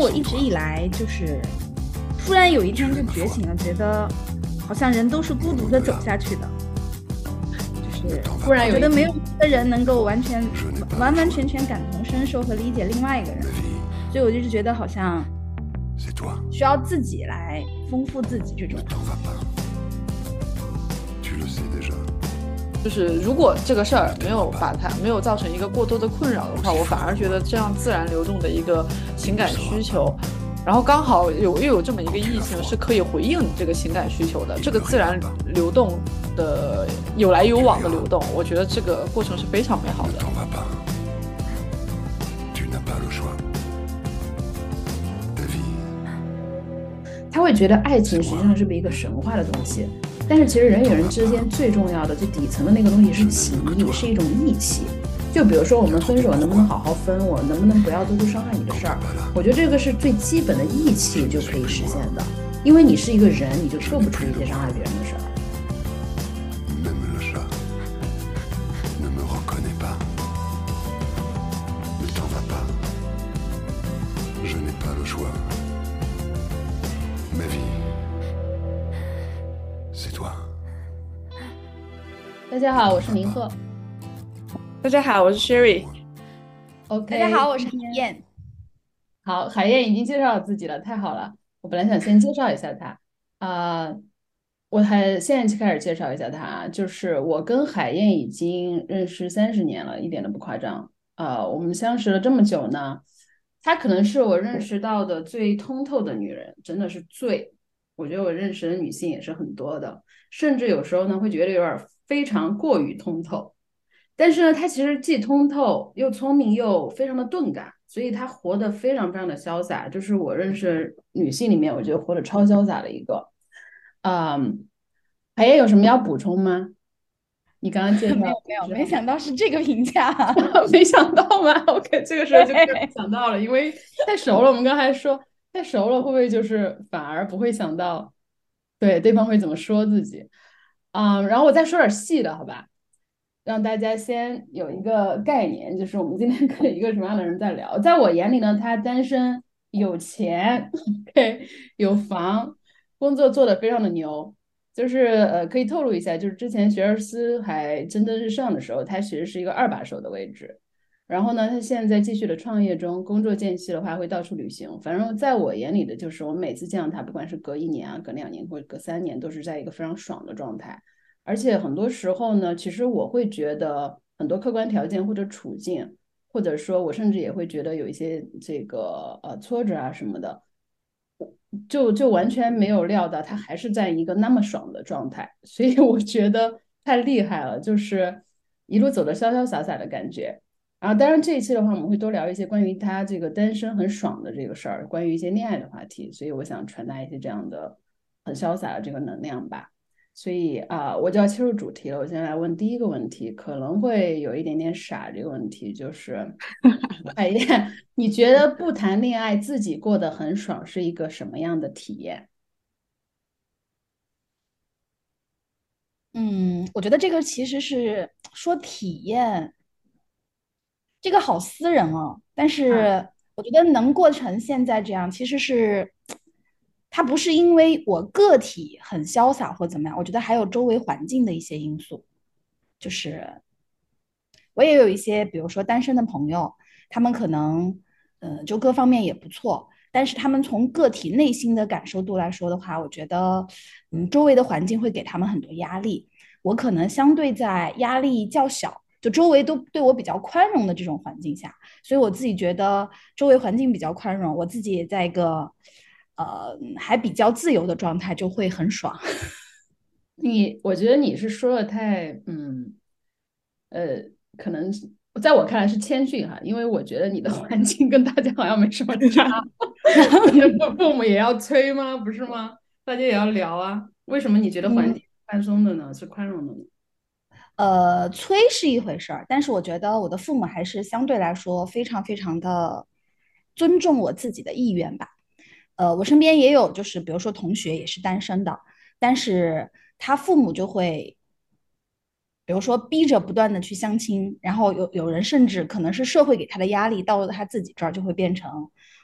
我一直以来就是突然有一天就觉醒了，觉得好像人都是孤独的走下去的，就是突然觉得没有一个人能够完全完完全全感同身受和理解另外一个人，所以我就是觉得好像需要自己来丰富自己这种。就是如果这个事儿没有把它没有造成一个过多的困扰的话，我反而觉得这样自然流动的一个情感需求，然后刚好有又有这么一个异性是可以回应你这个情感需求的，这个自然流动的有来有往的流动，我觉得这个过程是非常美好的。他会觉得爱情实际上是不是一个神话的东西？但是其实人与人之间最重要的、最底层的那个东西是情谊，是一种义气。就比如说我们分手能不能好好分，我能不能不要做出伤害你的事儿？我觉得这个是最基本的义气就可以实现的。因为你是一个人，你就做不出一些伤害别人的大家好，我是明鹤。大家好，我是 Sherry。OK，大家好，我是海燕。好，海燕已经介绍了自己了，太好了。我本来想先介绍一下她，啊，我还现在就开始介绍一下她，就是我跟海燕已经认识三十年了，一点都不夸张。啊，我们相识了这么久呢，她可能是我认识到的最通透的女人，真的是最。我觉得我认识的女性也是很多的，甚至有时候呢会觉得有点。非常过于通透，但是呢，她其实既通透又聪明又非常的钝感，所以她活得非常非常的潇洒，就是我认识女性里面，我觉得活得超潇洒的一个。嗯，海燕有什么要补充吗？你刚刚介绍没有没有，没想到是这个评价，没想到吗？OK，这个时候就想到了，因为太熟了。我们刚才说太熟了，会不会就是反而不会想到，对对方会怎么说自己？嗯，然后我再说点细的，好吧，让大家先有一个概念，就是我们今天 跟一个什么样的人在聊。在我眼里呢，他单身，有钱，OK，有房，工作做的非常的牛。就是呃，可以透露一下，就是之前学而思还蒸蒸日上的时候，他其实是一个二把手的位置。然后呢，他现在继续的创业中，工作间隙的话会到处旅行。反正在我眼里的就是，我每次见到他，不管是隔一年啊、隔两年或者隔三年，都是在一个非常爽的状态。而且很多时候呢，其实我会觉得很多客观条件或者处境，或者说我甚至也会觉得有一些这个呃挫折啊什么的，就就完全没有料到他还是在一个那么爽的状态。所以我觉得太厉害了，就是一路走的潇潇洒洒的感觉。然后，当然这一期的话，我们会多聊一些关于他这个单身很爽的这个事儿，关于一些恋爱的话题。所以我想传达一些这样的很潇洒的这个能量吧。所以啊，我就要切入主题了。我先来问第一个问题，可能会有一点点傻。这个问题就是，海燕，你觉得不谈恋爱自己过得很爽是一个什么样的体验？嗯，我觉得这个其实是说体验。这个好私人哦，但是我觉得能过成现在这样，其实是它不是因为我个体很潇洒或怎么样，我觉得还有周围环境的一些因素。就是我也有一些，比如说单身的朋友，他们可能嗯就各方面也不错，但是他们从个体内心的感受度来说的话，我觉得嗯周围的环境会给他们很多压力，我可能相对在压力较小。就周围都对我比较宽容的这种环境下，所以我自己觉得周围环境比较宽容，我自己也在一个呃还比较自由的状态，就会很爽。你我觉得你是说的太嗯呃，可能在我看来是谦逊哈，因为我觉得你的 环境跟大家好像没什么差。父父母也要催吗？不是吗？大家也要聊啊。为什么你觉得环境宽松的呢？是宽容的呢？呃，催是一回事儿，但是我觉得我的父母还是相对来说非常非常的尊重我自己的意愿吧。呃，我身边也有，就是比如说同学也是单身的，但是他父母就会，比如说逼着不断的去相亲，然后有有人甚至可能是社会给他的压力，到了他自己这儿就会变成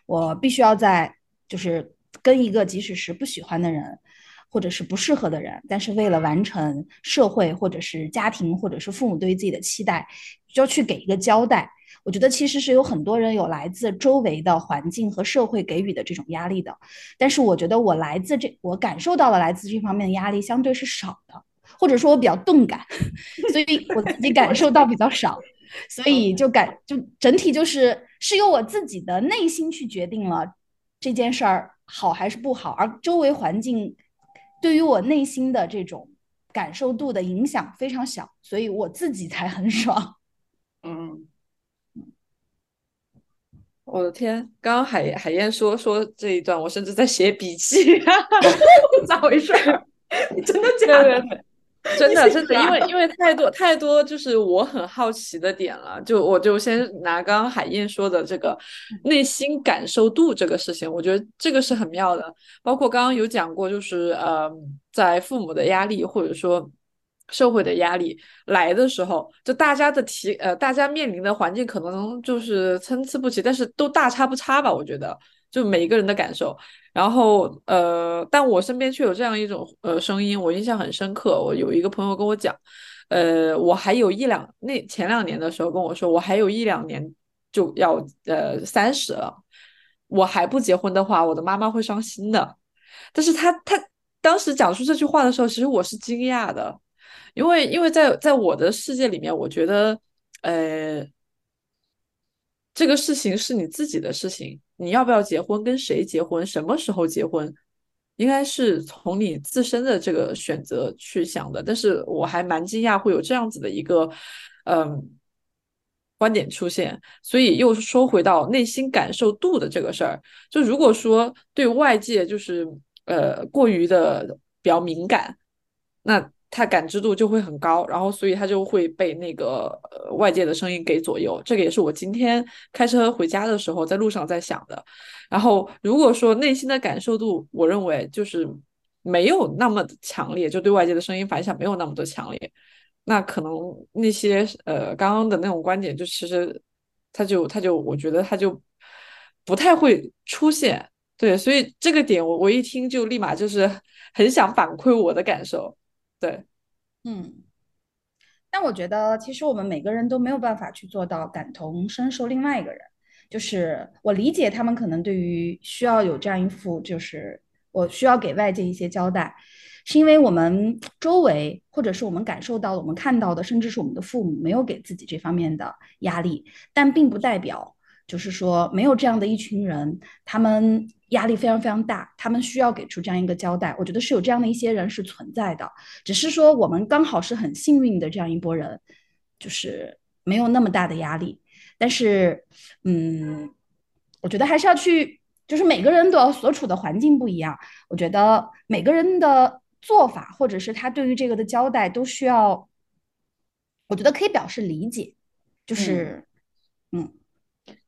我必须要在就是跟一个即使是不喜欢的人，或者是不适合的人，但是为了完成社会或者是家庭或者是父母对于自己的期待，就要去给一个交代。我觉得其实是有很多人有来自周围的环境和社会给予的这种压力的，但是我觉得我来自这，我感受到了来自这方面的压力相对是少的，或者说我比较钝感，所以我自己感受到比较少，所以就感就整体就是是由我自己的内心去决定了这件事儿好还是不好，而周围环境对于我内心的这种感受度的影响非常小，所以我自己才很爽。嗯。我的天！刚刚海海燕说说这一段，我甚至在写笔记，咋回事？你真的假的？真的真的，因为因为太多太多，就是我很好奇的点了。就我就先拿刚刚海燕说的这个内心感受度这个事情，我觉得这个是很妙的。包括刚刚有讲过，就是呃，在父母的压力或者说。社会的压力来的时候，就大家的提呃，大家面临的环境可能就是参差不齐，但是都大差不差吧。我觉得，就每一个人的感受。然后呃，但我身边却有这样一种呃声音，我印象很深刻。我有一个朋友跟我讲，呃，我还有一两那前两年的时候跟我说，我还有一两年就要呃三十了，我还不结婚的话，我的妈妈会伤心的。但是他他当时讲出这句话的时候，其实我是惊讶的。因为，因为在在我的世界里面，我觉得，呃，这个事情是你自己的事情，你要不要结婚，跟谁结婚，什么时候结婚，应该是从你自身的这个选择去想的。但是我还蛮惊讶会有这样子的一个，嗯，观点出现。所以又说回到内心感受度的这个事儿，就如果说对外界就是呃过于的比较敏感，那。他感知度就会很高，然后所以他就会被那个呃外界的声音给左右。这个也是我今天开车回家的时候在路上在想的。然后如果说内心的感受度，我认为就是没有那么强烈，就对外界的声音反响没有那么多强烈，那可能那些呃刚刚的那种观点，就其实他就他就我觉得他就不太会出现。对，所以这个点我我一听就立马就是很想反馈我的感受。对，嗯，但我觉得其实我们每个人都没有办法去做到感同身受另外一个人。就是我理解他们可能对于需要有这样一副，就是我需要给外界一些交代，是因为我们周围或者是我们感受到的、我们看到的，甚至是我们的父母没有给自己这方面的压力，但并不代表。就是说，没有这样的一群人，他们压力非常非常大，他们需要给出这样一个交代。我觉得是有这样的一些人是存在的，只是说我们刚好是很幸运的这样一波人，就是没有那么大的压力。但是，嗯，我觉得还是要去，就是每个人的所处的环境不一样，我觉得每个人的做法或者是他对于这个的交代都需要，我觉得可以表示理解，就是，嗯。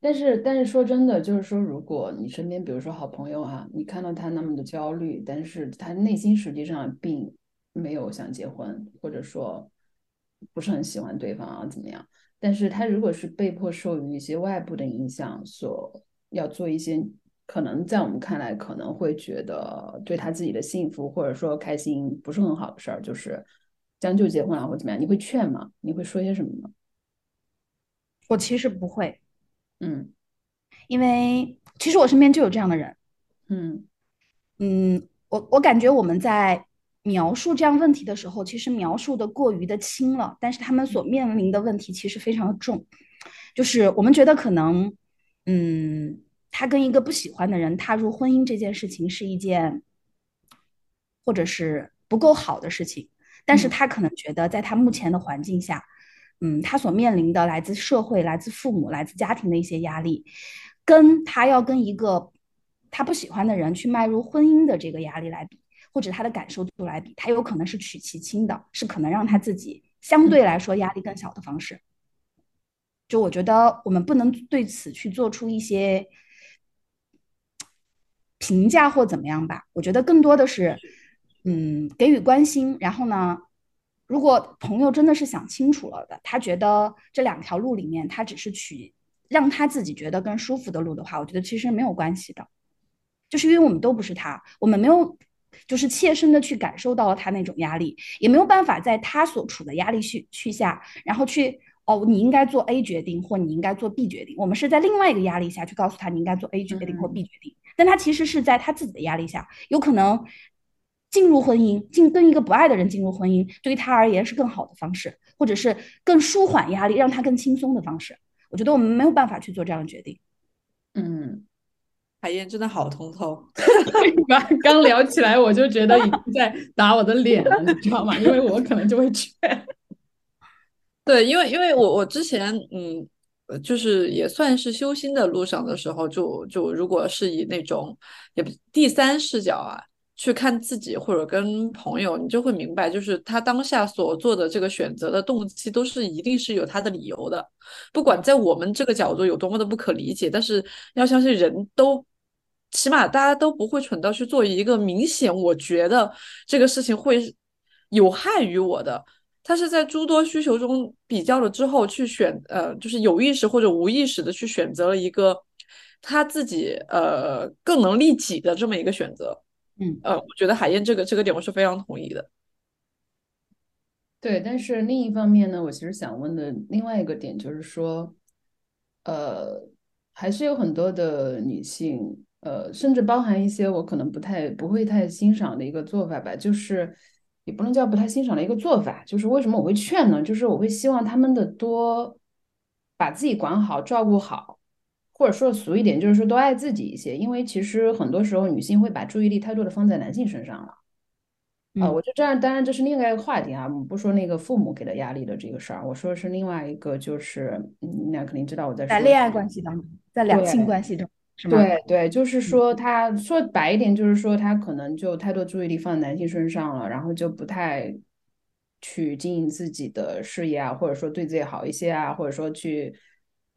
但是，但是说真的，就是说，如果你身边，比如说好朋友啊，你看到他那么的焦虑，但是他内心实际上并没有想结婚，或者说不是很喜欢对方啊，怎么样？但是他如果是被迫受于一些外部的影响，所要做一些可能在我们看来可能会觉得对他自己的幸福或者说开心不是很好的事儿，就是将就结婚啊或怎么样，你会劝吗？你会说些什么吗？我其实不会。嗯，因为其实我身边就有这样的人，嗯嗯，我我感觉我们在描述这样问题的时候，其实描述的过于的轻了，但是他们所面临的问题其实非常的重，就是我们觉得可能，嗯，他跟一个不喜欢的人踏入婚姻这件事情是一件，或者是不够好的事情，但是他可能觉得在他目前的环境下。嗯，他所面临的来自社会、来自父母、来自家庭的一些压力，跟他要跟一个他不喜欢的人去迈入婚姻的这个压力来比，或者他的感受度来比，他有可能是取其轻的，是可能让他自己相对来说压力更小的方式。就我觉得我们不能对此去做出一些评价或怎么样吧。我觉得更多的是，嗯，给予关心，然后呢。如果朋友真的是想清楚了的，他觉得这两条路里面，他只是取让他自己觉得更舒服的路的话，我觉得其实没有关系的，就是因为我们都不是他，我们没有就是切身的去感受到了他那种压力，也没有办法在他所处的压力去去下，然后去哦，你应该做 A 决定，或你应该做 B 决定。我们是在另外一个压力下去告诉他你应该做 A 决定或 B 决定，但他其实是在他自己的压力下，有可能进入婚姻，进跟一个不爱的人进入婚姻，对于他而言是更好的方式，或者是更舒缓压力，让他更轻松的方式。我觉得我们没有办法去做这样的决定。嗯，海燕真的好通透。刚刚聊起来，我就觉得已经在打我的脸了，你知道吗？因为我可能就会劝。对，因为因为我我之前嗯，就是也算是修心的路上的时候，就就如果是以那种也不第三视角啊。去看自己或者跟朋友，你就会明白，就是他当下所做的这个选择的动机，都是一定是有他的理由的。不管在我们这个角度有多么的不可理解，但是要相信人都，起码大家都不会蠢到去做一个明显我觉得这个事情会有害于我的。他是在诸多需求中比较了之后去选，呃，就是有意识或者无意识的去选择了一个他自己呃更能利己的这么一个选择。嗯呃，我觉得海燕这个这个点我是非常同意的。对，但是另一方面呢，我其实想问的另外一个点就是说，呃，还是有很多的女性，呃，甚至包含一些我可能不太不会太欣赏的一个做法吧，就是也不能叫不太欣赏的一个做法，就是为什么我会劝呢？就是我会希望他们的多把自己管好、照顾好。或者说俗一点，就是说多爱自己一些，因为其实很多时候女性会把注意力太多的放在男性身上了。啊，我就这样，当然这是另外一个话题啊，我们不说那个父母给的压力的这个事儿，我说的是另外一个，就是你俩肯定知道我在在恋爱关系当中，在两性关系中，是吗？对对，就是说他说白一点，就是说他可能就太多注意力放在男性身上了，然后就不太去经营自己的事业啊，或者说对自己好一些啊，或者说去。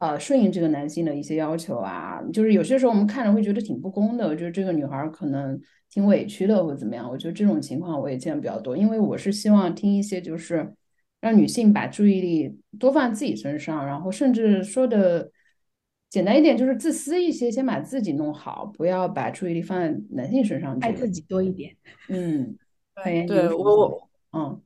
呃，顺应这个男性的一些要求啊，就是有些时候我们看着会觉得挺不公的，就是这个女孩可能挺委屈的，或者怎么样。我觉得这种情况我也见比较多，因为我是希望听一些就是让女性把注意力多放在自己身上，然后甚至说的简单一点就是自私一些，先把自己弄好，不要把注意力放在男性身上，爱自己多一点。嗯，对我，嗯。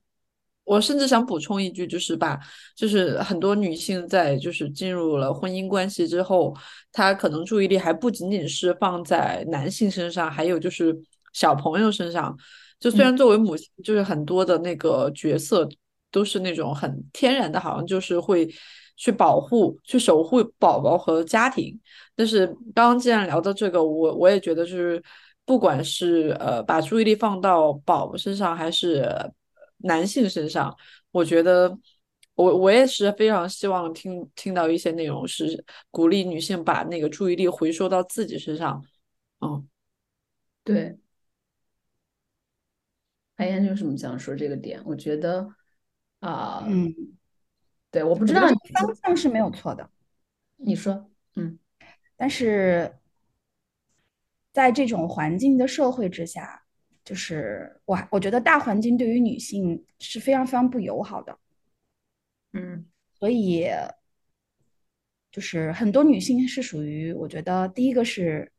我甚至想补充一句，就是把，就是很多女性在就是进入了婚姻关系之后，她可能注意力还不仅仅是放在男性身上，还有就是小朋友身上。就虽然作为母亲，就是很多的那个角色都是那种很天然的，好像就是会去保护、去守护宝宝和家庭。但是刚刚既然聊到这个，我我也觉得就是，不管是呃把注意力放到宝宝身上，还是。男性身上，我觉得我我也是非常希望听听到一些内容，是鼓励女性把那个注意力回收到自己身上。嗯，对。海燕有什么想说这个点？我觉得啊，嗯，对，我不知道方向是没有错的。你说，嗯，但是在这种环境的社会之下。就是我，我觉得大环境对于女性是非常非常不友好的，嗯，所以就是很多女性是属于，我觉得第一个是，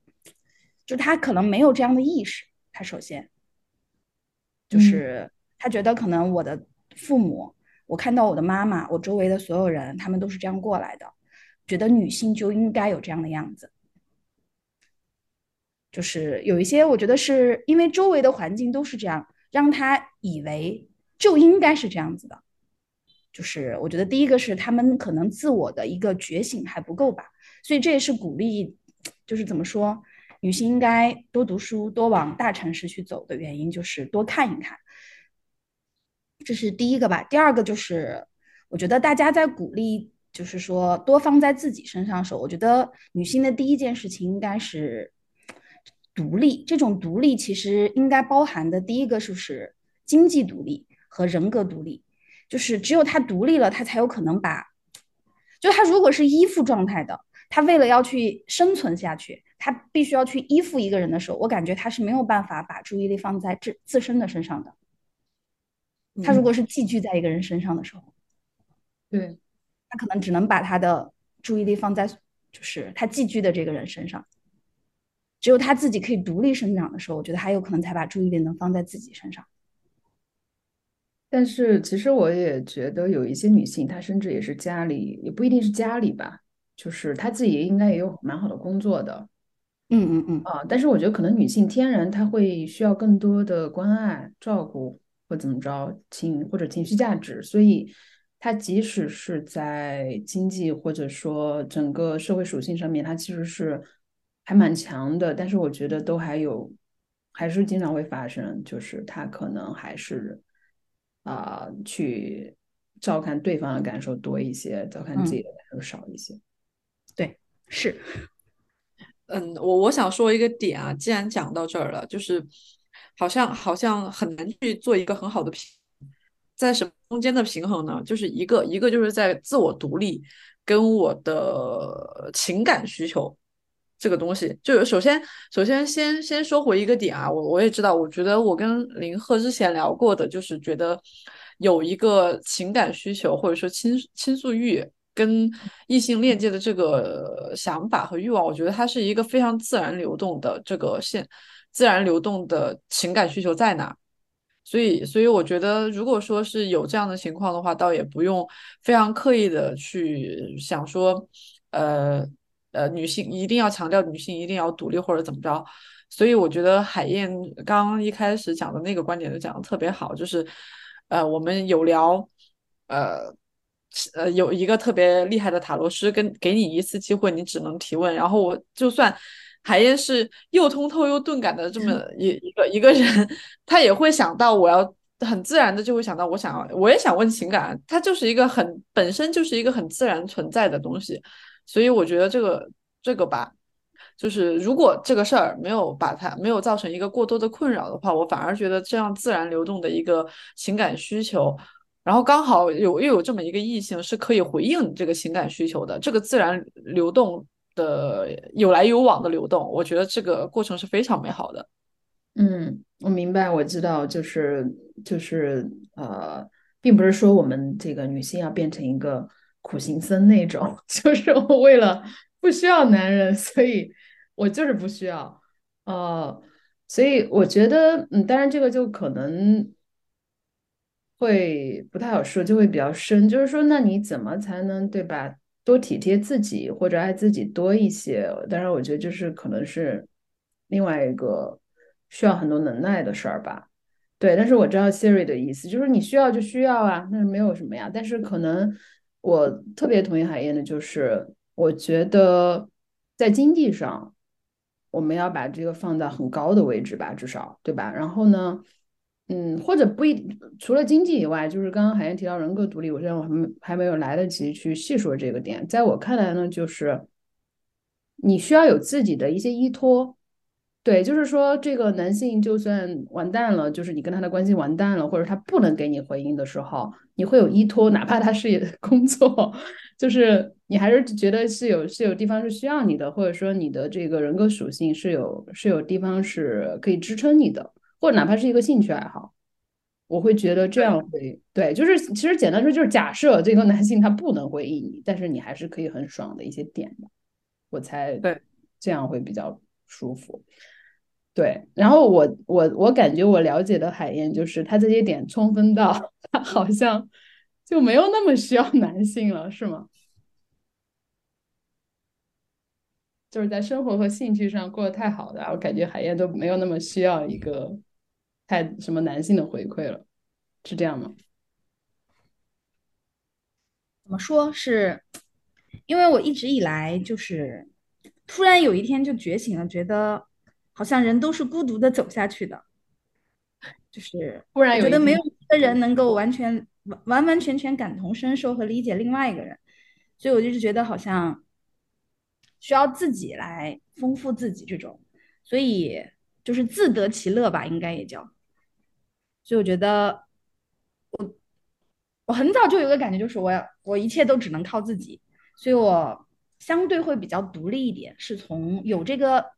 就她可能没有这样的意识，她首先。就是她觉得可能我的父母，我看到我的妈妈，我周围的所有人，他们都是这样过来的，觉得女性就应该有这样的样子。就是有一些，我觉得是因为周围的环境都是这样，让他以为就应该是这样子的。就是我觉得第一个是他们可能自我的一个觉醒还不够吧，所以这也是鼓励，就是怎么说，女性应该多读书，多往大城市去走的原因，就是多看一看。这是第一个吧。第二个就是，我觉得大家在鼓励，就是说多放在自己身上的时候，我觉得女性的第一件事情应该是。独立这种独立其实应该包含的第一个就是经济独立和人格独立，就是只有他独立了，他才有可能把，就他如果是依附状态的，他为了要去生存下去，他必须要去依附一个人的时候，我感觉他是没有办法把注意力放在自自身的身上的。他如果是寄居在一个人身上的时候，对，他可能只能把他的注意力放在就是他寄居的这个人身上。只有他自己可以独立生长的时候，我觉得还有可能才把注意力能放在自己身上。但是其实我也觉得有一些女性，她甚至也是家里，也不一定是家里吧，就是她自己也应该也有蛮好的工作的。嗯嗯嗯啊，但是我觉得可能女性天然她会需要更多的关爱、照顾或怎么着情或者情绪价值，所以她即使是在经济或者说整个社会属性上面，她其实是还蛮强的。但是我觉得都还有，还是经常会发生，就是他可能还是。啊，去照看对方的感受多一些，照看自己的感受少一些。对，是。嗯，我我想说一个点啊，既然讲到这儿了，就是好像好像很难去做一个很好的平，在什么中间的平衡呢？就是一个一个就是在自我独立跟我的情感需求。这个东西，就首先，首先先先说回一个点啊，我我也知道，我觉得我跟林鹤之前聊过的，就是觉得有一个情感需求或者说倾倾诉欲跟异性链接的这个想法和欲望，我觉得它是一个非常自然流动的这个现自然流动的情感需求在哪，所以所以我觉得如果说是有这样的情况的话，倒也不用非常刻意的去想说，呃。呃，女性一定要强调女性一定要独立或者怎么着，所以我觉得海燕刚刚一开始讲的那个观点就讲的特别好，就是呃，我们有聊，呃呃，有一个特别厉害的塔罗师跟给你一次机会，你只能提问，然后我就算海燕是又通透又钝感的这么一一个一个人，他也会想到我要很自然的就会想到我想要我也想问情感，它就是一个很本身就是一个很自然存在的东西。所以我觉得这个这个吧，就是如果这个事儿没有把它没有造成一个过多的困扰的话，我反而觉得这样自然流动的一个情感需求，然后刚好有又有这么一个异性是可以回应这个情感需求的，这个自然流动的有来有往的流动，我觉得这个过程是非常美好的。嗯，我明白，我知道，就是就是呃，并不是说我们这个女性要变成一个。苦行僧那种，就是我为了不需要男人，所以我就是不需要，呃，所以我觉得，嗯，当然这个就可能会不太好说，就会比较深。就是说，那你怎么才能对吧？多体贴自己或者爱自己多一些？当然，我觉得就是可能是另外一个需要很多能耐的事儿吧。对，但是我知道 Siri 的意思，就是你需要就需要啊，那是没有什么呀。但是可能。我特别同意海燕的，就是我觉得在经济上，我们要把这个放到很高的位置吧，至少对吧？然后呢，嗯，或者不一，除了经济以外，就是刚刚海燕提到人格独立，我现在我还没还没有来得及去细说这个点。在我看来呢，就是你需要有自己的一些依托。对，就是说，这个男性就算完蛋了，就是你跟他的关系完蛋了，或者他不能给你回应的时候，你会有依托，哪怕他是 工作，就是你还是觉得是有是有地方是需要你的，或者说你的这个人格属性是有是有地方是可以支撑你的，或者哪怕是一个兴趣爱好，我会觉得这样会对，就是其实简单说就是假设这个男性他不能回应你，但是你还是可以很爽的一些点的，我才对。这样会比较舒服。对，然后我我我感觉我了解的海燕就是他这些点充分到他好像就没有那么需要 男性了，是吗？就是在生活和兴趣上过得太好的，我感觉海燕都没有那么需要一个太什么男性的回馈了，是这样吗？怎么说是？因为我一直以来就是突然有一天就觉醒了，觉得。好像人都是孤独的走下去的，就是突然觉得没有一个人能够完全完完完全全感同身受和理解另外一个人，所以我就是觉得好像需要自己来丰富自己这种，所以就是自得其乐吧，应该也叫。所以我觉得我我很早就有个感觉，就是我要我一切都只能靠自己，所以我相对会比较独立一点，是从有这个。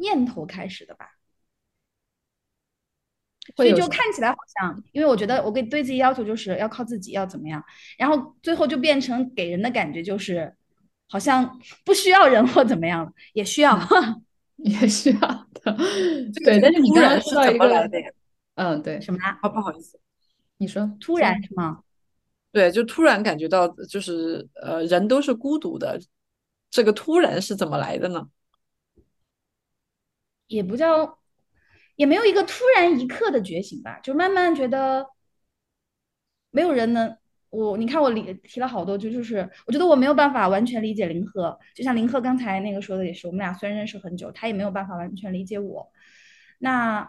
念头开始的吧，所以就看起来好像，因为我觉得我给对自己要求就是要靠自己，要怎么样，然后最后就变成给人的感觉就是好像不需要人或怎么样了，也需要，也需要的。对，但是你刚刚说到一个，嗯，对，什么啊？不好意思，你说突然是吗？对，就突然感觉到，就是呃，人都是孤独的，这个突然是怎么来的呢？也不叫，也没有一个突然一刻的觉醒吧，就慢慢觉得没有人能我，你看我理提了好多，就就是我觉得我没有办法完全理解林鹤，就像林鹤刚才那个说的也是，我们俩虽然认识很久，他也没有办法完全理解我。那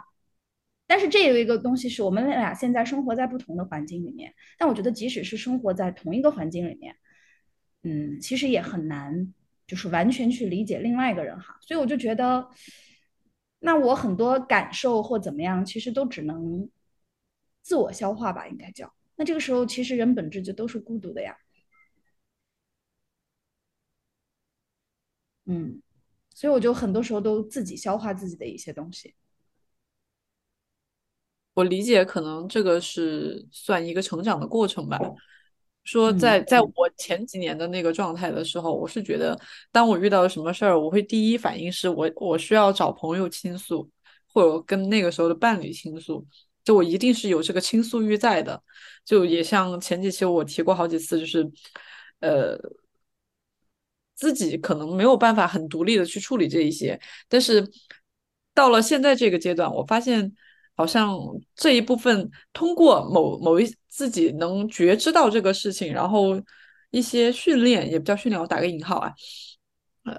但是这有一个东西是我们俩现在生活在不同的环境里面，但我觉得即使是生活在同一个环境里面，嗯，其实也很难就是完全去理解另外一个人哈，所以我就觉得。那我很多感受或怎么样，其实都只能自我消化吧，应该叫。那这个时候，其实人本质就都是孤独的呀。嗯，所以我就很多时候都自己消化自己的一些东西。我理解，可能这个是算一个成长的过程吧。说在在我前几年的那个状态的时候，我是觉得，当我遇到什么事儿，我会第一反应是我我需要找朋友倾诉，或者跟那个时候的伴侣倾诉，就我一定是有这个倾诉欲在的。就也像前几期我提过好几次，就是呃，自己可能没有办法很独立的去处理这一些，但是到了现在这个阶段，我发现。好像这一部分通过某某一自己能觉知到这个事情，然后一些训练也不叫训练，我打个引号啊，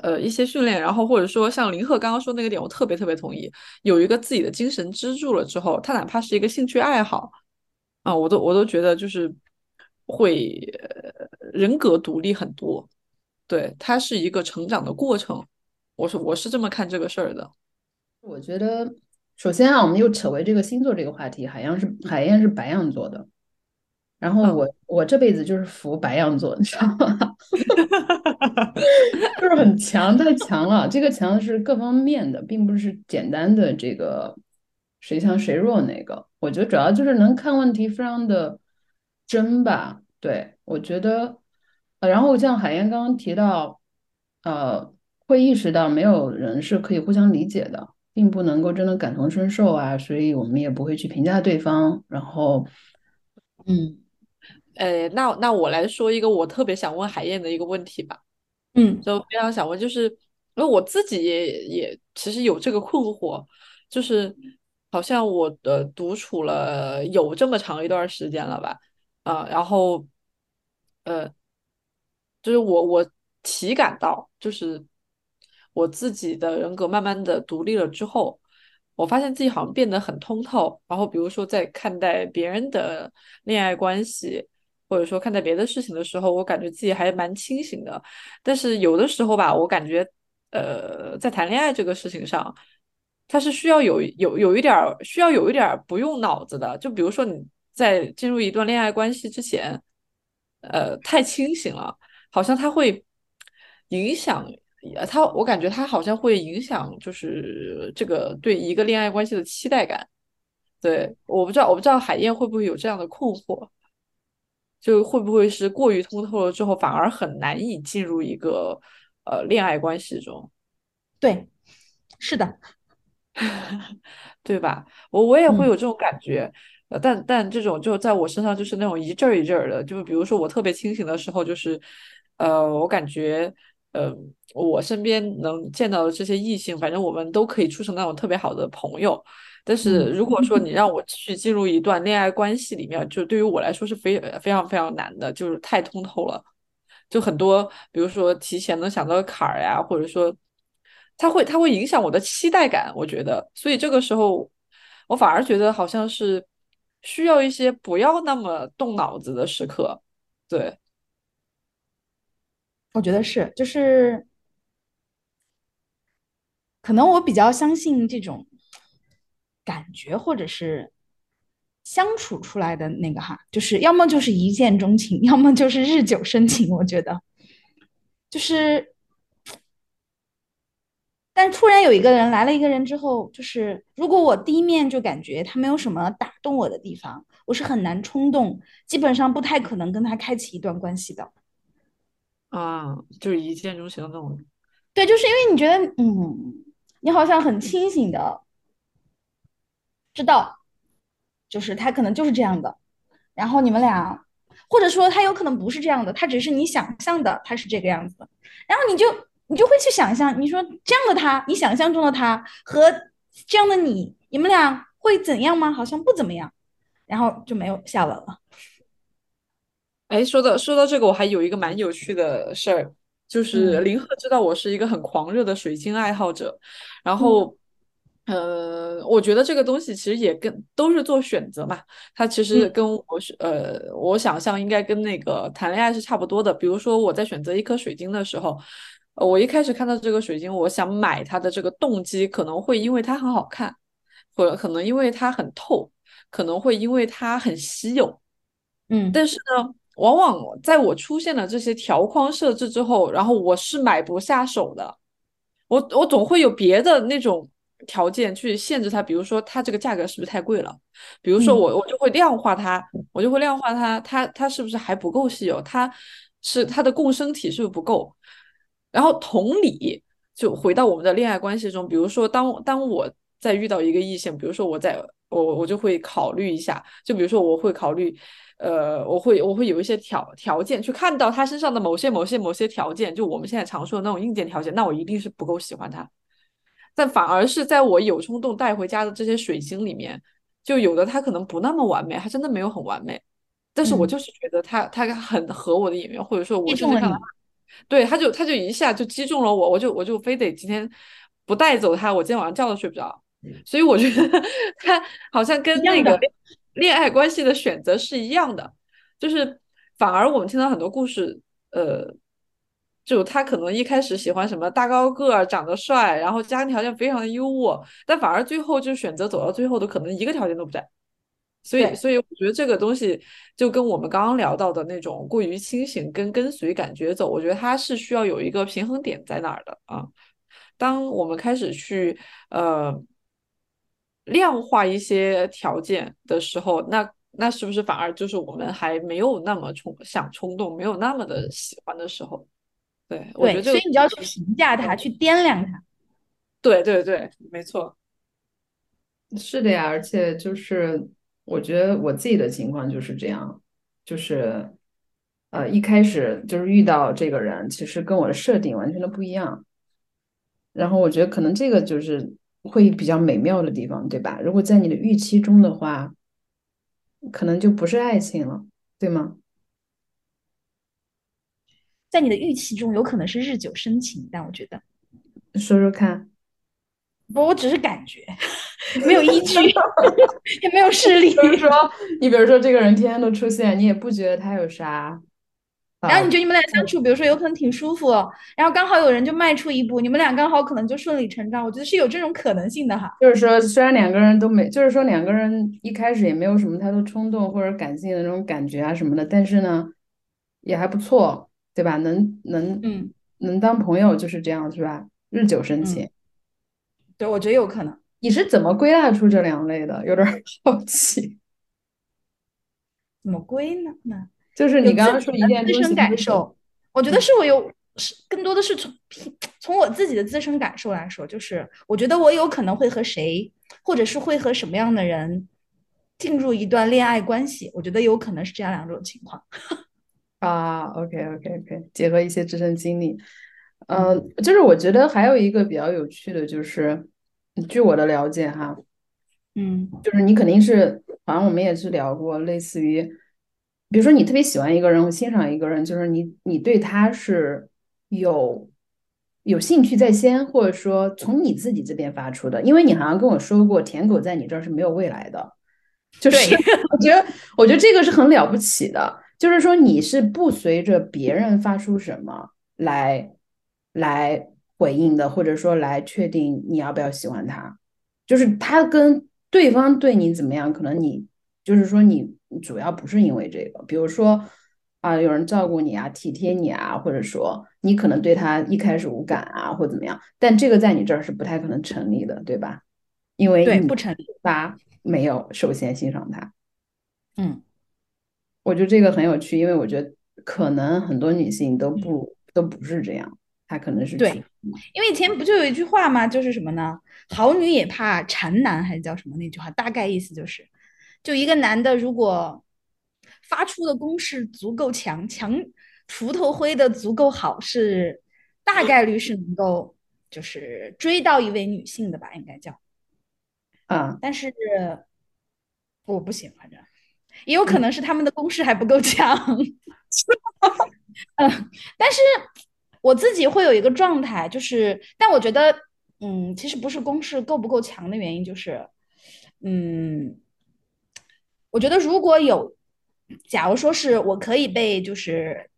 呃，一些训练，然后或者说像林鹤刚刚说那个点，我特别特别同意，有一个自己的精神支柱了之后，他哪怕是一个兴趣爱好啊，我都我都觉得就是会人格独立很多，对，它是一个成长的过程，我是我是这么看这个事儿的，我觉得。首先啊，我们又扯回这个星座这个话题。海洋是海燕是白羊座的，然后我我这辈子就是服白羊座，你知道吗？就是很强，太强了。这个强是各方面的，并不是简单的这个谁强谁弱那个。我觉得主要就是能看问题非常的真吧。对我觉得，呃，然后像海燕刚刚提到，呃，会意识到没有人是可以互相理解的。并不能够真的感同身受啊，所以我们也不会去评价对方。然后，嗯，呃，那那我来说一个我特别想问海燕的一个问题吧。嗯，就非常想问，就是因为我自己也也其实有这个困惑，就是好像我的独处了有这么长一段时间了吧？啊，然后，呃，就是我我体感到就是。我自己的人格慢慢的独立了之后，我发现自己好像变得很通透。然后，比如说在看待别人的恋爱关系，或者说看待别的事情的时候，我感觉自己还蛮清醒的。但是有的时候吧，我感觉，呃，在谈恋爱这个事情上，它是需要有有有一点儿需要有一点儿不用脑子的。就比如说你在进入一段恋爱关系之前，呃，太清醒了，好像它会影响。他，我感觉他好像会影响，就是这个对一个恋爱关系的期待感。对，我不知道，我不知道海燕会不会有这样的困惑，就会不会是过于通透了之后，反而很难以进入一个呃恋爱关系中。对，是的，对吧？我我也会有这种感觉，呃，但但这种就在我身上就是那种一阵儿一阵儿的，就比如说我特别清醒的时候，就是呃，我感觉。呃，我身边能见到的这些异性，反正我们都可以处成那种特别好的朋友。但是如果说你让我去进入一段恋爱关系里面，就对于我来说是非非常非常难的，就是太通透了。就很多，比如说提前能想到的坎儿呀，或者说他会他会影响我的期待感，我觉得。所以这个时候，我反而觉得好像是需要一些不要那么动脑子的时刻，对。我觉得是，就是可能我比较相信这种感觉，或者是相处出来的那个哈，就是要么就是一见钟情，要么就是日久生情。我觉得，就是，但突然有一个人来了一个人之后，就是如果我第一面就感觉他没有什么打动我的地方，我是很难冲动，基本上不太可能跟他开启一段关系的。啊，就是一见钟情的那种。对，就是因为你觉得，嗯，你好像很清醒的知道，就是他可能就是这样的，然后你们俩，或者说他有可能不是这样的，他只是你想象的他是这个样子的，然后你就你就会去想象，你说这样的他，你想象中的他和这样的你，你们俩会怎样吗？好像不怎么样，然后就没有下文了。哎，说到说到这个，我还有一个蛮有趣的事儿，就是林鹤知道我是一个很狂热的水晶爱好者，然后，呃，我觉得这个东西其实也跟都是做选择嘛，它其实跟我是呃，我想象应该跟那个谈恋爱是差不多的。比如说我在选择一颗水晶的时候，我一开始看到这个水晶，我想买它的这个动机可能会因为它很好看，或者可能因为它很透，可能会因为它很稀有，嗯，但是呢。往往在我出现了这些条框设置之后，然后我是买不下手的。我我总会有别的那种条件去限制它，比如说它这个价格是不是太贵了？比如说我我就会量化它，我就会量化它，它它是不是还不够稀有？它是它的共生体是不是不够？然后同理，就回到我们的恋爱关系中，比如说当当我在遇到一个异性，比如说我在我我就会考虑一下，就比如说我会考虑。呃，我会我会有一些条条件去看到他身上的某些某些某些条件，就我们现在常说的那种硬件条件，那我一定是不够喜欢他。但反而是在我有冲动带回家的这些水晶里面，就有的他可能不那么完美，他真的没有很完美，但是我就是觉得他他很合我的眼缘，或者说我甚至看到，对，他就他就一下就击中了我，我就我就非得今天不带走他，我今天晚上觉都睡不着。所以我觉得他好像跟那个。恋爱关系的选择是一样的，就是反而我们听到很多故事，呃，就他可能一开始喜欢什么大高个儿、长得帅，然后家庭条件非常的优渥，但反而最后就选择走到最后的可能一个条件都不在。所以，所以我觉得这个东西就跟我们刚刚聊到的那种过于清醒跟跟随感觉走，我觉得它是需要有一个平衡点在哪儿的啊。当我们开始去呃。量化一些条件的时候，那那是不是反而就是我们还没有那么冲想冲动，没有那么的喜欢的时候？对，我觉得所以你就要去评价它，去掂量它。对对对，没错，是的呀。而且就是我觉得我自己的情况就是这样，就是呃一开始就是遇到这个人，其实跟我的设定完全都不一样。然后我觉得可能这个就是。会比较美妙的地方，对吧？如果在你的预期中的话，可能就不是爱情了，对吗？在你的预期中，有可能是日久生情，但我觉得，说说看。不，我只是感觉，没有依据，也没有事例。比如说，你比如说，这个人天天都出现，你也不觉得他有啥。然后你觉得你们俩相处，比如说有可能挺舒服，然后刚好有人就迈出一步，你们俩刚好可能就顺理成章。我觉得是有这种可能性的哈。就是说，虽然两个人都没，就是说两个人一开始也没有什么太多冲动或者感性的那种感觉啊什么的，但是呢，也还不错，对吧？能能嗯能当朋友就是这样，是吧？日久生情。对，我觉得有可能。你是怎么归纳出这两类的？有点好奇。怎么归呢？那？就是你刚刚说一件自身感受，我觉得是我有是更多的是从从我自己的自身感受来说，就是我觉得我有可能会和谁，或者是会和什么样的人进入一段恋爱关系，我觉得有可能是这样两种情况。啊，OK OK OK，结合一些自身经历，嗯，就是我觉得还有一个比较有趣的就是，据我的了解哈，嗯，就是你肯定是，好像我们也是聊过，类似于。比如说，你特别喜欢一个人，欣赏一个人，就是你，你对他是有有兴趣在先，或者说从你自己这边发出的。因为你好像跟我说过，舔狗在你这儿是没有未来的。就是 我觉得，我觉得这个是很了不起的。就是说，你是不随着别人发出什么来来回应的，或者说来确定你要不要喜欢他。就是他跟对方对你怎么样，可能你就是说你。主要不是因为这个，比如说啊，有人照顾你啊，体贴你啊，或者说你可能对他一开始无感啊，或怎么样，但这个在你这儿是不太可能成立的，对吧？因为对不成立，他没有首先欣赏他。嗯，我觉得这个很有趣，因为我觉得可能很多女性都不都不是这样，她可能是对，因为以前不就有一句话吗？就是什么呢？好女也怕缠男，还是叫什么那句话？大概意思就是，就一个男的如果发出的攻势足够强，强锄头挥的足够好，是大概率是能够就是追到一位女性的吧，应该叫。啊，但是我不行，反正也有可能是他们的攻势还不够强。嗯，但是我自己会有一个状态，就是，但我觉得，嗯，其实不是攻势够不够强的原因，就是，嗯，我觉得如果有，假如说是我可以被，就是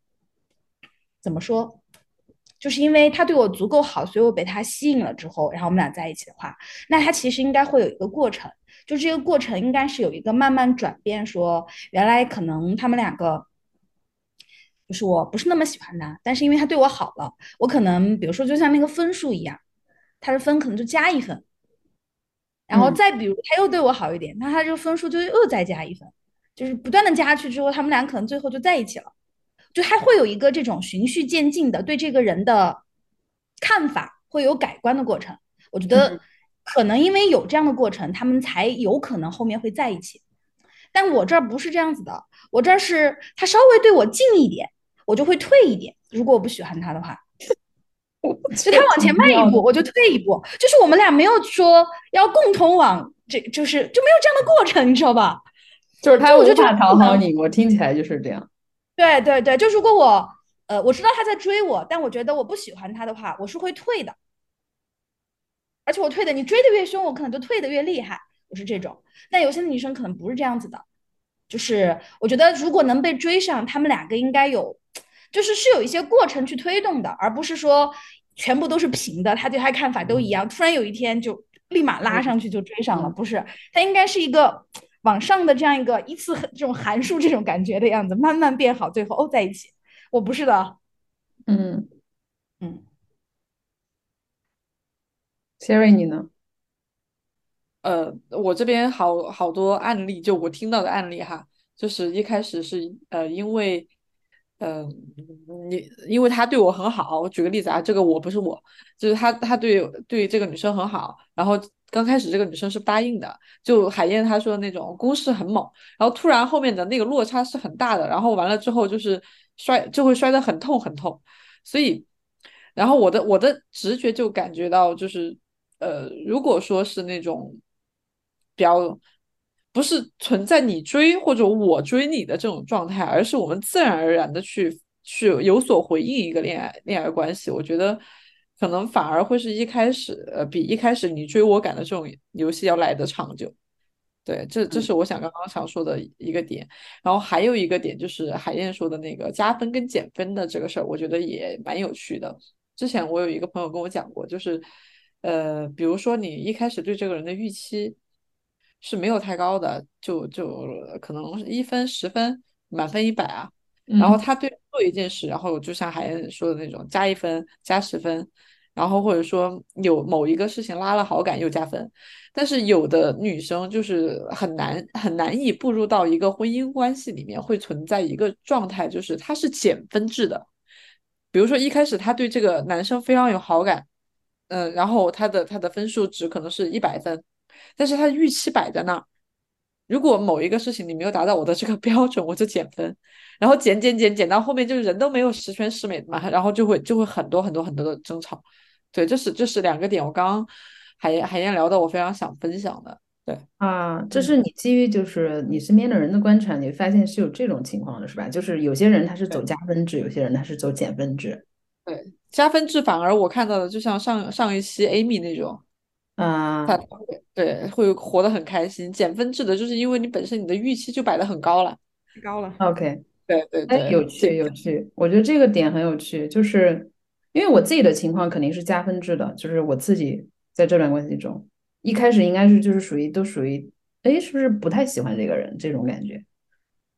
怎么说，就是因为他对我足够好，所以我被他吸引了之后，然后我们俩在一起的话，那他其实应该会有一个过程，就这个过程应该是有一个慢慢转变，说原来可能他们两个。就是我不是那么喜欢他，但是因为他对我好了，我可能比如说就像那个分数一样，他的分可能就加一分，然后再比如他又对我好一点，那他这个分数就又再加一分，就是不断的加去之后，他们俩可能最后就在一起了，就还会有一个这种循序渐进的对这个人的看法会有改观的过程。我觉得可能因为有这样的过程，他们才有可能后面会在一起。但我这儿不是这样子的，我这儿是他稍微对我近一点。我就会退一点，如果我不喜欢他的话，就他往前迈一步，我就退一步，就是我们俩没有说要共同往这，就是就没有这样的过程，你知道吧？就是他无法讨好你，我听起来就是这样。对对对，就如果我呃我知道他在追我，但我觉得我不喜欢他的话，我是会退的，而且我退的，你追的越凶，我可能就退的越厉害，我是这种。但有些女生可能不是这样子的，就是我觉得如果能被追上，他们两个应该有。就是是有一些过程去推动的，而不是说全部都是平的，他对他看法都一样，突然有一天就立马拉上去就追上了，不是？他应该是一个往上的这样一个一次这种函数这种感觉的样子，慢慢变好，最后哦在一起。我不是的，嗯嗯。Siri，你呢？呃，我这边好好多案例，就我听到的案例哈，就是一开始是呃因为。嗯，你因为他对我很好，我举个例子啊，这个我不是我，就是他，他对对这个女生很好，然后刚开始这个女生是答应的，就海燕她说的那种攻势很猛，然后突然后面的那个落差是很大的，然后完了之后就是摔就会摔得很痛很痛，所以，然后我的我的直觉就感觉到就是，呃，如果说是那种比较。不是存在你追或者我追你的这种状态，而是我们自然而然的去去有所回应一个恋爱恋爱关系。我觉得可能反而会是一开始呃比一开始你追我赶的这种游戏要来的长久。对，这这是我想刚刚想说的一个点。然后还有一个点就是海燕说的那个加分跟减分的这个事儿，我觉得也蛮有趣的。之前我有一个朋友跟我讲过，就是呃，比如说你一开始对这个人的预期。是没有太高的，就就可能一分十分，满分一百啊。然后他对做一件事，然后就像海燕说的那种，加一分，加十分，然后或者说有某一个事情拉了好感又加分。但是有的女生就是很难很难以步入到一个婚姻关系里面，会存在一个状态，就是她是减分制的。比如说一开始她对这个男生非常有好感，嗯，然后他的他的分数值可能是一百分。但是他的预期摆在那儿，如果某一个事情你没有达到我的这个 标准，我就减分，然后减减减减到后面就是人都没有十全十美嘛，然后就会就会很多很多很多的争吵。对，这是这是两个点，我刚刚海海燕聊的，我非常想分享的。对啊，这是你基于就是你身边的人的观察，你发现是有这种情况的是吧？就是有些人他是走加分制，有些人他是走减分制。对，加分制反而我看到的就像上上一期 Amy 那种。啊，他对会活得很开心。减分制的就是因为你本身你的预期就摆的很高了，太高了。OK，对对对，有趣有趣。我觉得这个点很有趣，就是因为我自己的情况肯定是加分制的，就是我自己在这段关系中，一开始应该是就是属于都属于，哎，是不是不太喜欢这个人这种感觉，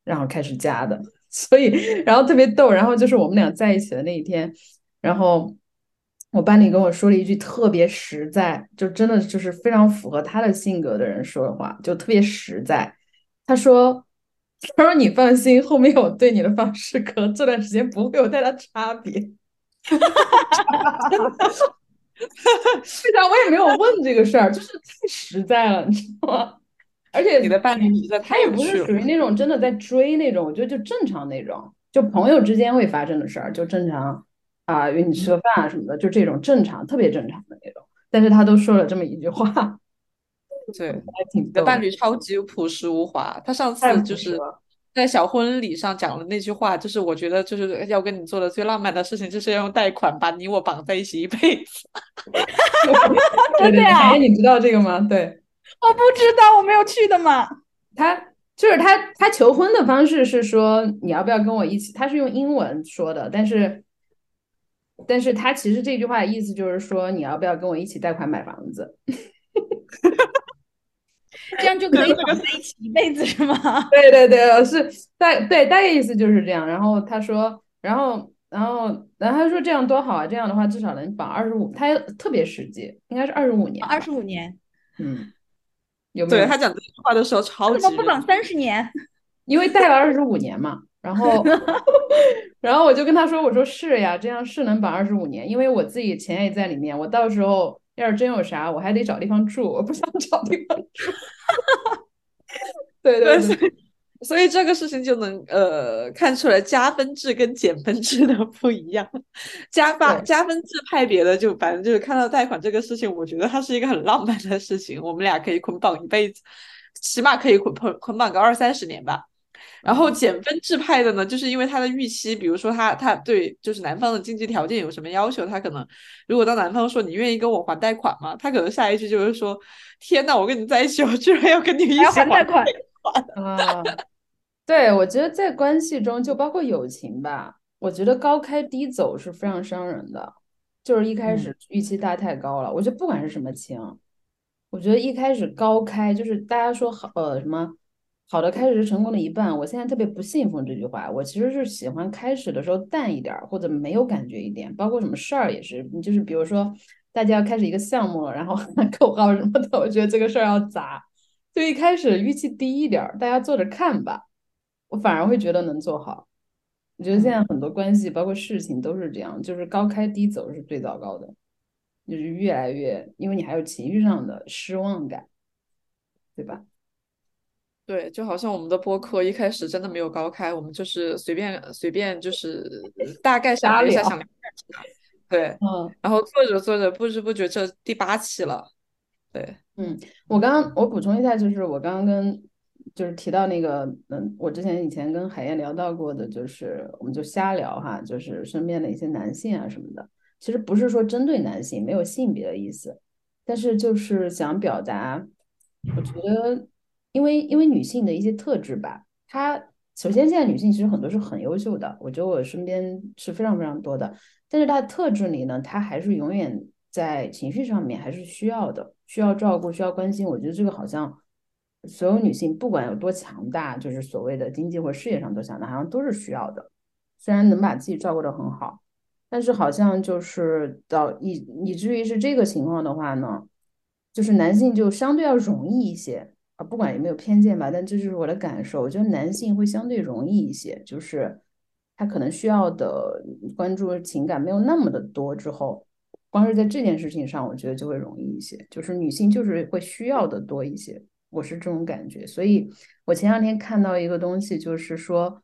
然后开始加的。所以然后特别逗，然后就是我们俩在一起的那一天，然后。我伴侣跟我说了一句特别实在，就真的就是非常符合他的性格的人说的话，就特别实在。他说：“他说你放心，后面我对你的方式可能这段时间不会有太大差别。”是的，我也没有问这个事儿，就是太实在了，你知道吗？而且你的伴侣实在他也不是属于那种真的在追那种，我觉得就正常那种，就朋友之间会发生的事儿，就正常啊，约你吃个饭啊什么的，就这种正常，特别正常的那种。但是他都说了这么一句话，对，还挺你的伴侣超级朴实无华。他上次就是在小婚礼上讲的那句话，就是我觉得就是要跟你做的最浪漫的事情，就是要用贷款把你我绑在一起一辈子。真的呀？你知道这个吗？对。我不知道，我没有去的嘛。他就是他，他求婚的方式是说你要不要跟我一起？他是用英文说的，但是，但是他其实这句话的意思就是说你要不要跟我一起贷款买房子？这样就可以绑在一起一辈子是吗？对对对，是大对大概意思就是这样。然后他说，然后然后然后他说这样多好啊！这样的话至少能绑二十五，他特别实际，应该是二十五年。二十五年，嗯。有没有对他讲这句话的时候，超级怎么不绑三十年？因为贷了二十五年嘛。然后，然后我就跟他说：“我说是呀，这样是能绑二十五年，因为我自己钱也在里面。我到时候要是真有啥，我还得找地方住，我不想找地方住。”对对对。所以这个事情就能呃看出来加分制跟减分制的不一样。加分加分制派别的就反正就是看到贷款这个事情，我觉得它是一个很浪漫的事情，我们俩可以捆绑一辈子，起码可以捆捆捆绑个二三十年吧。然后减分制派的呢，就是因为他的预期，比如说他他对就是男方的经济条件有什么要求，他可能如果当男方说你愿意跟我还贷款吗？他可能下一句就是说天呐，我跟你在一起，我居然要跟你一起还贷款。啊，对，我觉得在关系中，就包括友情吧，我觉得高开低走是非常伤人的。就是一开始预期搭太高了，我觉得不管是什么情，我觉得一开始高开就是大家说好呃什么好的开始是成功的一半，我现在特别不信奉这句话，我其实是喜欢开始的时候淡一点或者没有感觉一点，包括什么事儿也是，就是比如说大家要开始一个项目了，然后喊 口号什么的，我觉得这个事儿要砸。就一开始预期低一点，大家做着看吧，我反而会觉得能做好。我觉得现在很多关系，包括事情都是这样，就是高开低走是最糟糕的，就是越来越，因为你还有情绪上的失望感，对吧？对，就好像我们的播客一开始真的没有高开，我们就是随便随便就是 大概想了一下想聊对，嗯，然后做着做着不知不觉这第八期了。对，嗯，我刚刚我补充一下，就是我刚刚跟就是提到那个，嗯，我之前以前跟海燕聊到过的，就是我们就瞎聊哈，就是身边的一些男性啊什么的，其实不是说针对男性，没有性别的意思，但是就是想表达，我觉得，因为因为女性的一些特质吧，她首先现在女性其实很多是很优秀的，我觉得我身边是非常非常多的，但是她的特质里呢，她还是永远在情绪上面还是需要的。需要照顾，需要关心。我觉得这个好像所有女性不管有多强大，就是所谓的经济或事业上多强大，好像都是需要的。虽然能把自己照顾得很好，但是好像就是到以以至于是这个情况的话呢，就是男性就相对要容易一些啊。不管有没有偏见吧，但这就是我的感受。我觉得男性会相对容易一些，就是他可能需要的关注情感没有那么的多之后。光是在这件事情上，我觉得就会容易一些，就是女性就是会需要的多一些，我是这种感觉。所以我前两天看到一个东西，就是说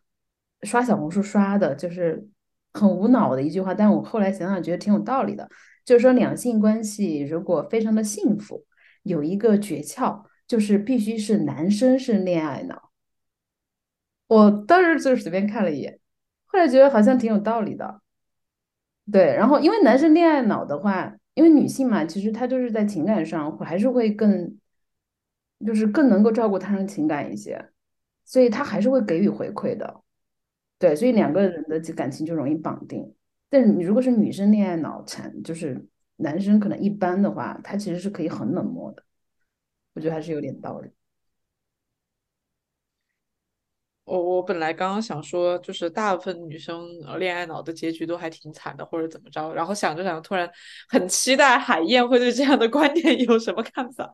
刷小红书刷的，就是很无脑的一句话，但我后来想想觉得挺有道理的，就是说两性关系如果非常的幸福，有一个诀窍，就是必须是男生是恋爱脑。我当时就是随便看了一眼，后来觉得好像挺有道理的。对，然后因为男生恋爱脑的话，因为女性嘛，其实她就是在情感上还是会更，就是更能够照顾他人情感一些，所以她还是会给予回馈的。对，所以两个人的感情就容易绑定。但是你如果是女生恋爱脑残，就是男生可能一般的话，他其实是可以很冷漠的。我觉得还是有点道理。我我本来刚刚想说，就是大部分女生恋爱脑的结局都还挺惨的，或者怎么着，然后想着想着，突然很期待海燕会对这样的观点有什么看法。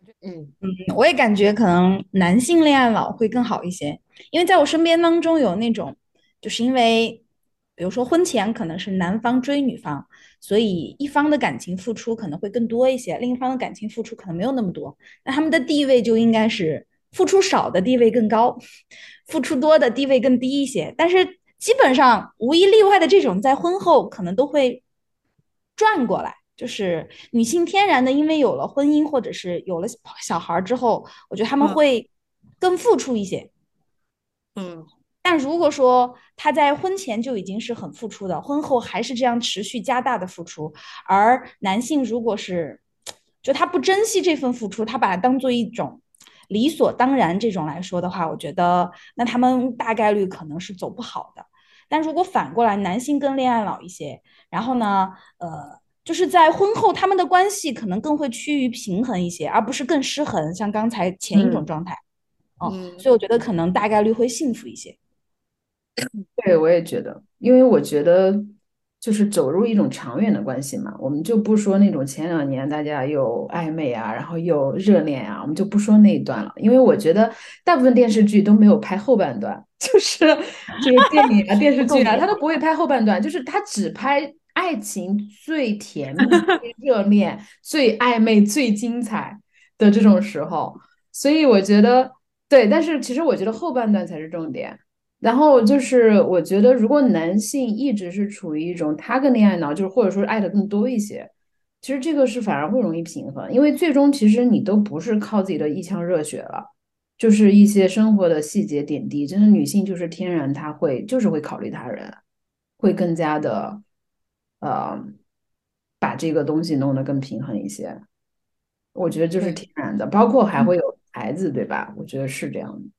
嗯嗯，我也感觉可能男性恋爱脑会更好一些，因为在我身边当中有那种，就是因为比如说婚前可能是男方追女方，所以一方的感情付出可能会更多一些，另一方的感情付出可能没有那么多，那他们的地位就应该是付出少的地位更高，付出多的地位更低一些。但是基本上无一例外的这种在婚后可能都会转过来，就是女性天然的因为有了婚姻或者是有了小孩之后，我觉得他们会更付出一些。嗯。但如果说他在婚前就已经是很付出的，婚后还是这样持续加大的付出，而男性如果是就他不珍惜这份付出，他把它当做一种理所当然这种来说的话，我觉得那他们大概率可能是走不好的。但如果反过来，男性更恋爱脑一些，然后呢，呃，就是在婚后他们的关系可能更会趋于平衡一些，而不是更失衡，像刚才前一种状态。嗯，所以我觉得可能大概率会幸福一些。对，我也觉得，因为我觉得就是走入一种长远的关系嘛，我们就不说那种前两年大家又暧昧啊，然后又热恋啊，我们就不说那一段了，因为我觉得大部分电视剧都没有拍后半段，就是就是电影啊、电视剧啊，他都不会拍后半段，就是他只拍爱情最甜蜜、最热恋、最暧昧、最精彩的这种时候，所以我觉得对，但是其实我觉得后半段才是重点。然后就是，我觉得如果男性一直是处于一种他更恋爱脑，就是或者说爱的更多一些，其实这个是反而会容易平衡，因为最终其实你都不是靠自己的一腔热血了，就是一些生活的细节点滴。真的女性就是天然，她会就是会考虑他人，会更加的呃把这个东西弄得更平衡一些。我觉得就是天然的，包括还会有孩子，对吧？我觉得是这样的。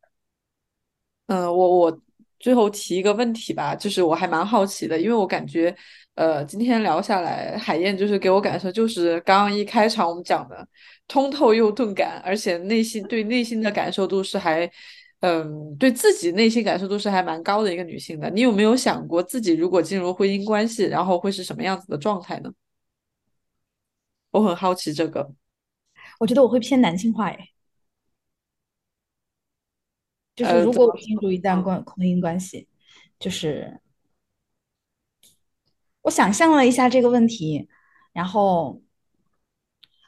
嗯，我我。最后提一个问题吧，就是我还蛮好奇的，因为我感觉，呃，今天聊下来，海燕就是给我感受，就是刚刚一开场我们讲的通透又钝感，而且内心对内心的感受度是还，嗯，对自己内心感受度是还蛮高的一个女性的。你有没有想过自己如果进入婚姻关系，然后会是什么样子的状态呢？我很好奇这个。我觉得我会偏男性化，哎。就是如果我进入一段关婚姻关系，就是我想象了一下这个问题，然后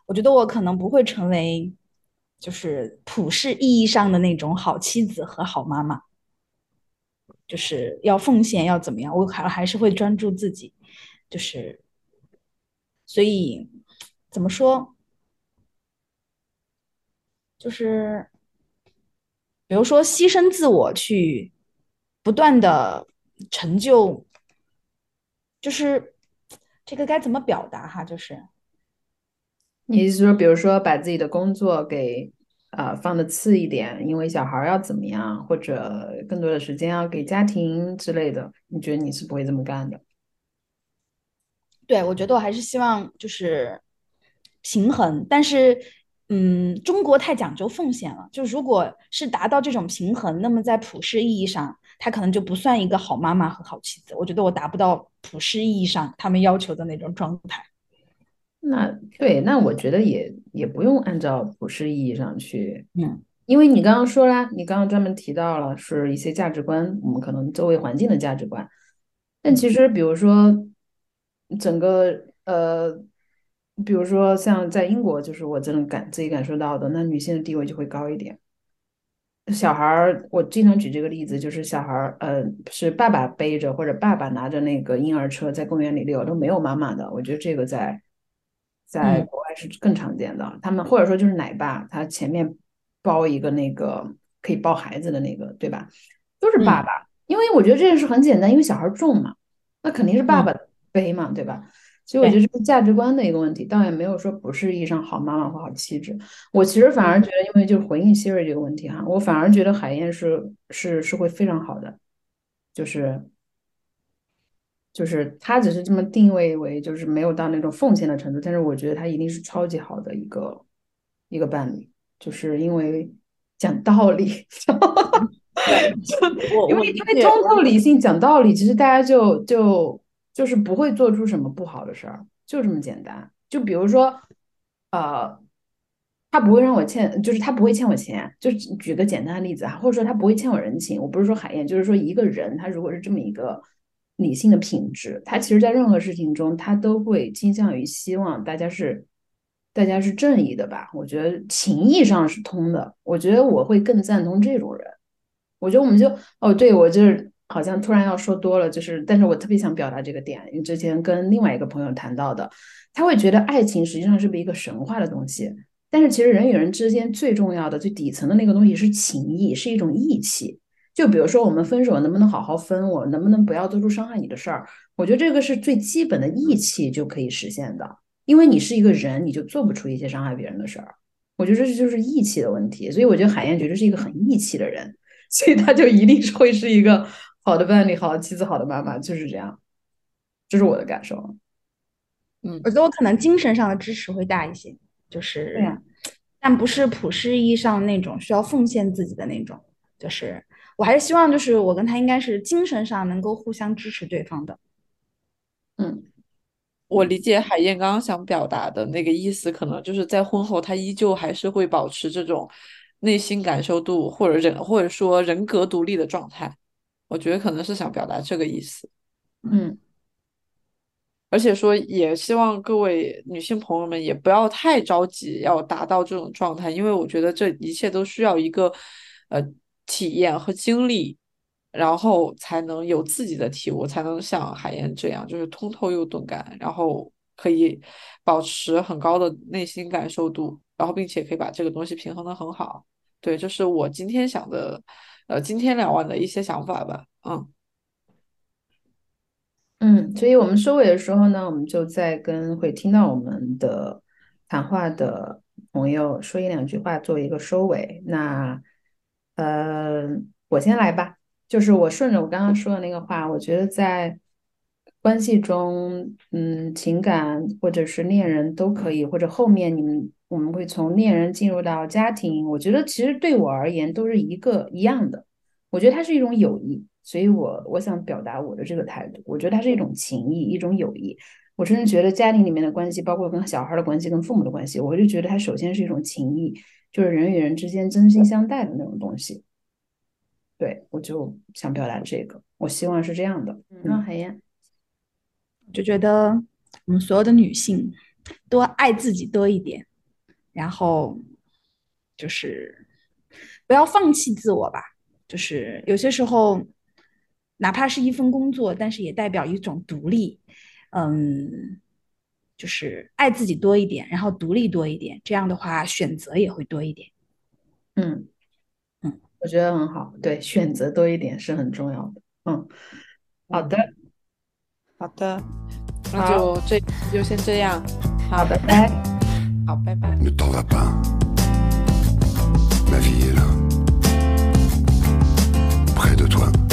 我觉得我可能不会成为就是普世意义上的那种好妻子和好妈妈，就是要奉献要怎么样，我还还是会专注自己，就是所以怎么说，就是。比如说，牺牲自我去不断的成就，就是这个该怎么表达哈？就是你意思说，比如说把自己的工作给啊放的次一点，因为小孩要怎么样，或者更多的时间要给家庭之类的，你觉得你是不会这么干的？对，我觉得我还是希望就是平衡，但是。嗯，中国太讲究奉献了。就如果是达到这种平衡，那么在普世意义上，她可能就不算一个好妈妈和好妻子。我觉得我达不到普世意义上他们要求的那种状态。那对，那我觉得也也不用按照普世意义上去。嗯，因为你刚刚说啦，你刚刚专门提到了是一些价值观，我们可能周围环境的价值观。但其实，比如说整个呃。比如说，像在英国，就是我真的感自己感受到的，那女性的地位就会高一点。小孩儿，我经常举这个例子，就是小孩儿，呃，是爸爸背着或者爸爸拿着那个婴儿车在公园里遛，都没有妈妈的。我觉得这个在在国外是更常见的。他们或者说就是奶爸，他前面包一个那个可以抱孩子的那个，对吧？都是爸爸，因为我觉得这件事很简单，因为小孩重嘛，那肯定是爸爸背嘛，对吧？所以我觉得这是价值观的一个问题，倒也没有说不是意义上好妈妈或好妻子。我其实反而觉得，因为就是回应 Siri 这个问题哈，我反而觉得海燕是是是会非常好的，就是就是他只是这么定位为就是没有到那种奉献的程度，但是我觉得他一定是超级好的一个一个伴侣，就是因为讲道理，因为因为通透理性讲道理，其实大家就就。就是不会做出什么不好的事儿，就这么简单。就比如说，呃，他不会让我欠，就是他不会欠我钱。就举个简单的例子啊，或者说他不会欠我人情。我不是说海燕，就是说一个人，他如果是这么一个理性的品质。他其实在任何事情中，他都会倾向于希望大家是大家是正义的吧？我觉得情义上是通的。我觉得我会更赞同这种人。我觉得我们就哦，对我就是好像突然要说多了，就是但是我特别想表达这个点，因为之前跟另外一个朋友谈到的，他会觉得爱情实际上是不是一个神话的东西？但是其实人与人之间最重要的、最底层的那个东西是情谊，是一种义气。就比如说我们分手能不能好好分，我能不能不要做出伤害你的事儿？我觉得这个是最基本的义气就可以实现的。因为你是一个人，你就做不出一些伤害别人的事儿。我觉得这就是义气的问题。所以我觉得海燕绝对是一个很义气的人，所以他就一定是会是一个好的伴侣、好的妻子、好的妈妈，就是这样。这是我的感受。嗯，我觉得我可能精神上的支持会大一些。就是，但不是普世意义上那种需要奉献自己的那种。就是，我还是希望，就是我跟他应该是精神上能够互相支持对方的。嗯，我理解海燕刚刚想表达的那个意思，可能就是在婚后，他依旧还是会保持这种内心感受度或者人或者说人格独立的状态。我觉得可能是想表达这个意思。嗯。而且说，也希望各位女性朋友们也不要太着急要达到这种状态，因为我觉得这一切都需要一个呃体验和经历，然后才能有自己的体悟，才能像海燕这样，就是通透又钝感，然后可以保持很高的内心感受度，然后并且可以把这个东西平衡的很好。对，这是我今天想的，呃，今天聊完的一些想法吧，嗯。嗯，所以我们收尾的时候呢，我们就在跟会听到我们的谈话的朋友说一两句话，做一个收尾。那，呃，我先来吧，就是我顺着我刚刚说的那个话，我觉得在关系中，嗯，情感或者是恋人都可以，或者后面你们我们会从恋人进入到家庭，我觉得其实对我而言都是一个一样的，我觉得它是一种友谊。所以，我我想表达我的这个态度，我觉得它是一种情谊，一种友谊。我真的觉得家庭里面的关系，包括跟小孩的关系、跟父母的关系，我就觉得它首先是一种情谊，就是人与人之间真心相待的那种东西。对，我就想表达这个，我希望是这样的。嗯，海燕，就觉得我们所有的女性多爱自己多一点，然后就是不要放弃自我吧，就是有些时候。哪怕是一份工作，但是也代表一种独立，嗯，就是爱自己多一点，然后独立多一点，这样的话选择也会多一点。嗯嗯，我觉得很好，对，选择多一点是很重要的。嗯，好的，好的，那就这就先这样，好，拜拜，好，拜拜。près de toi.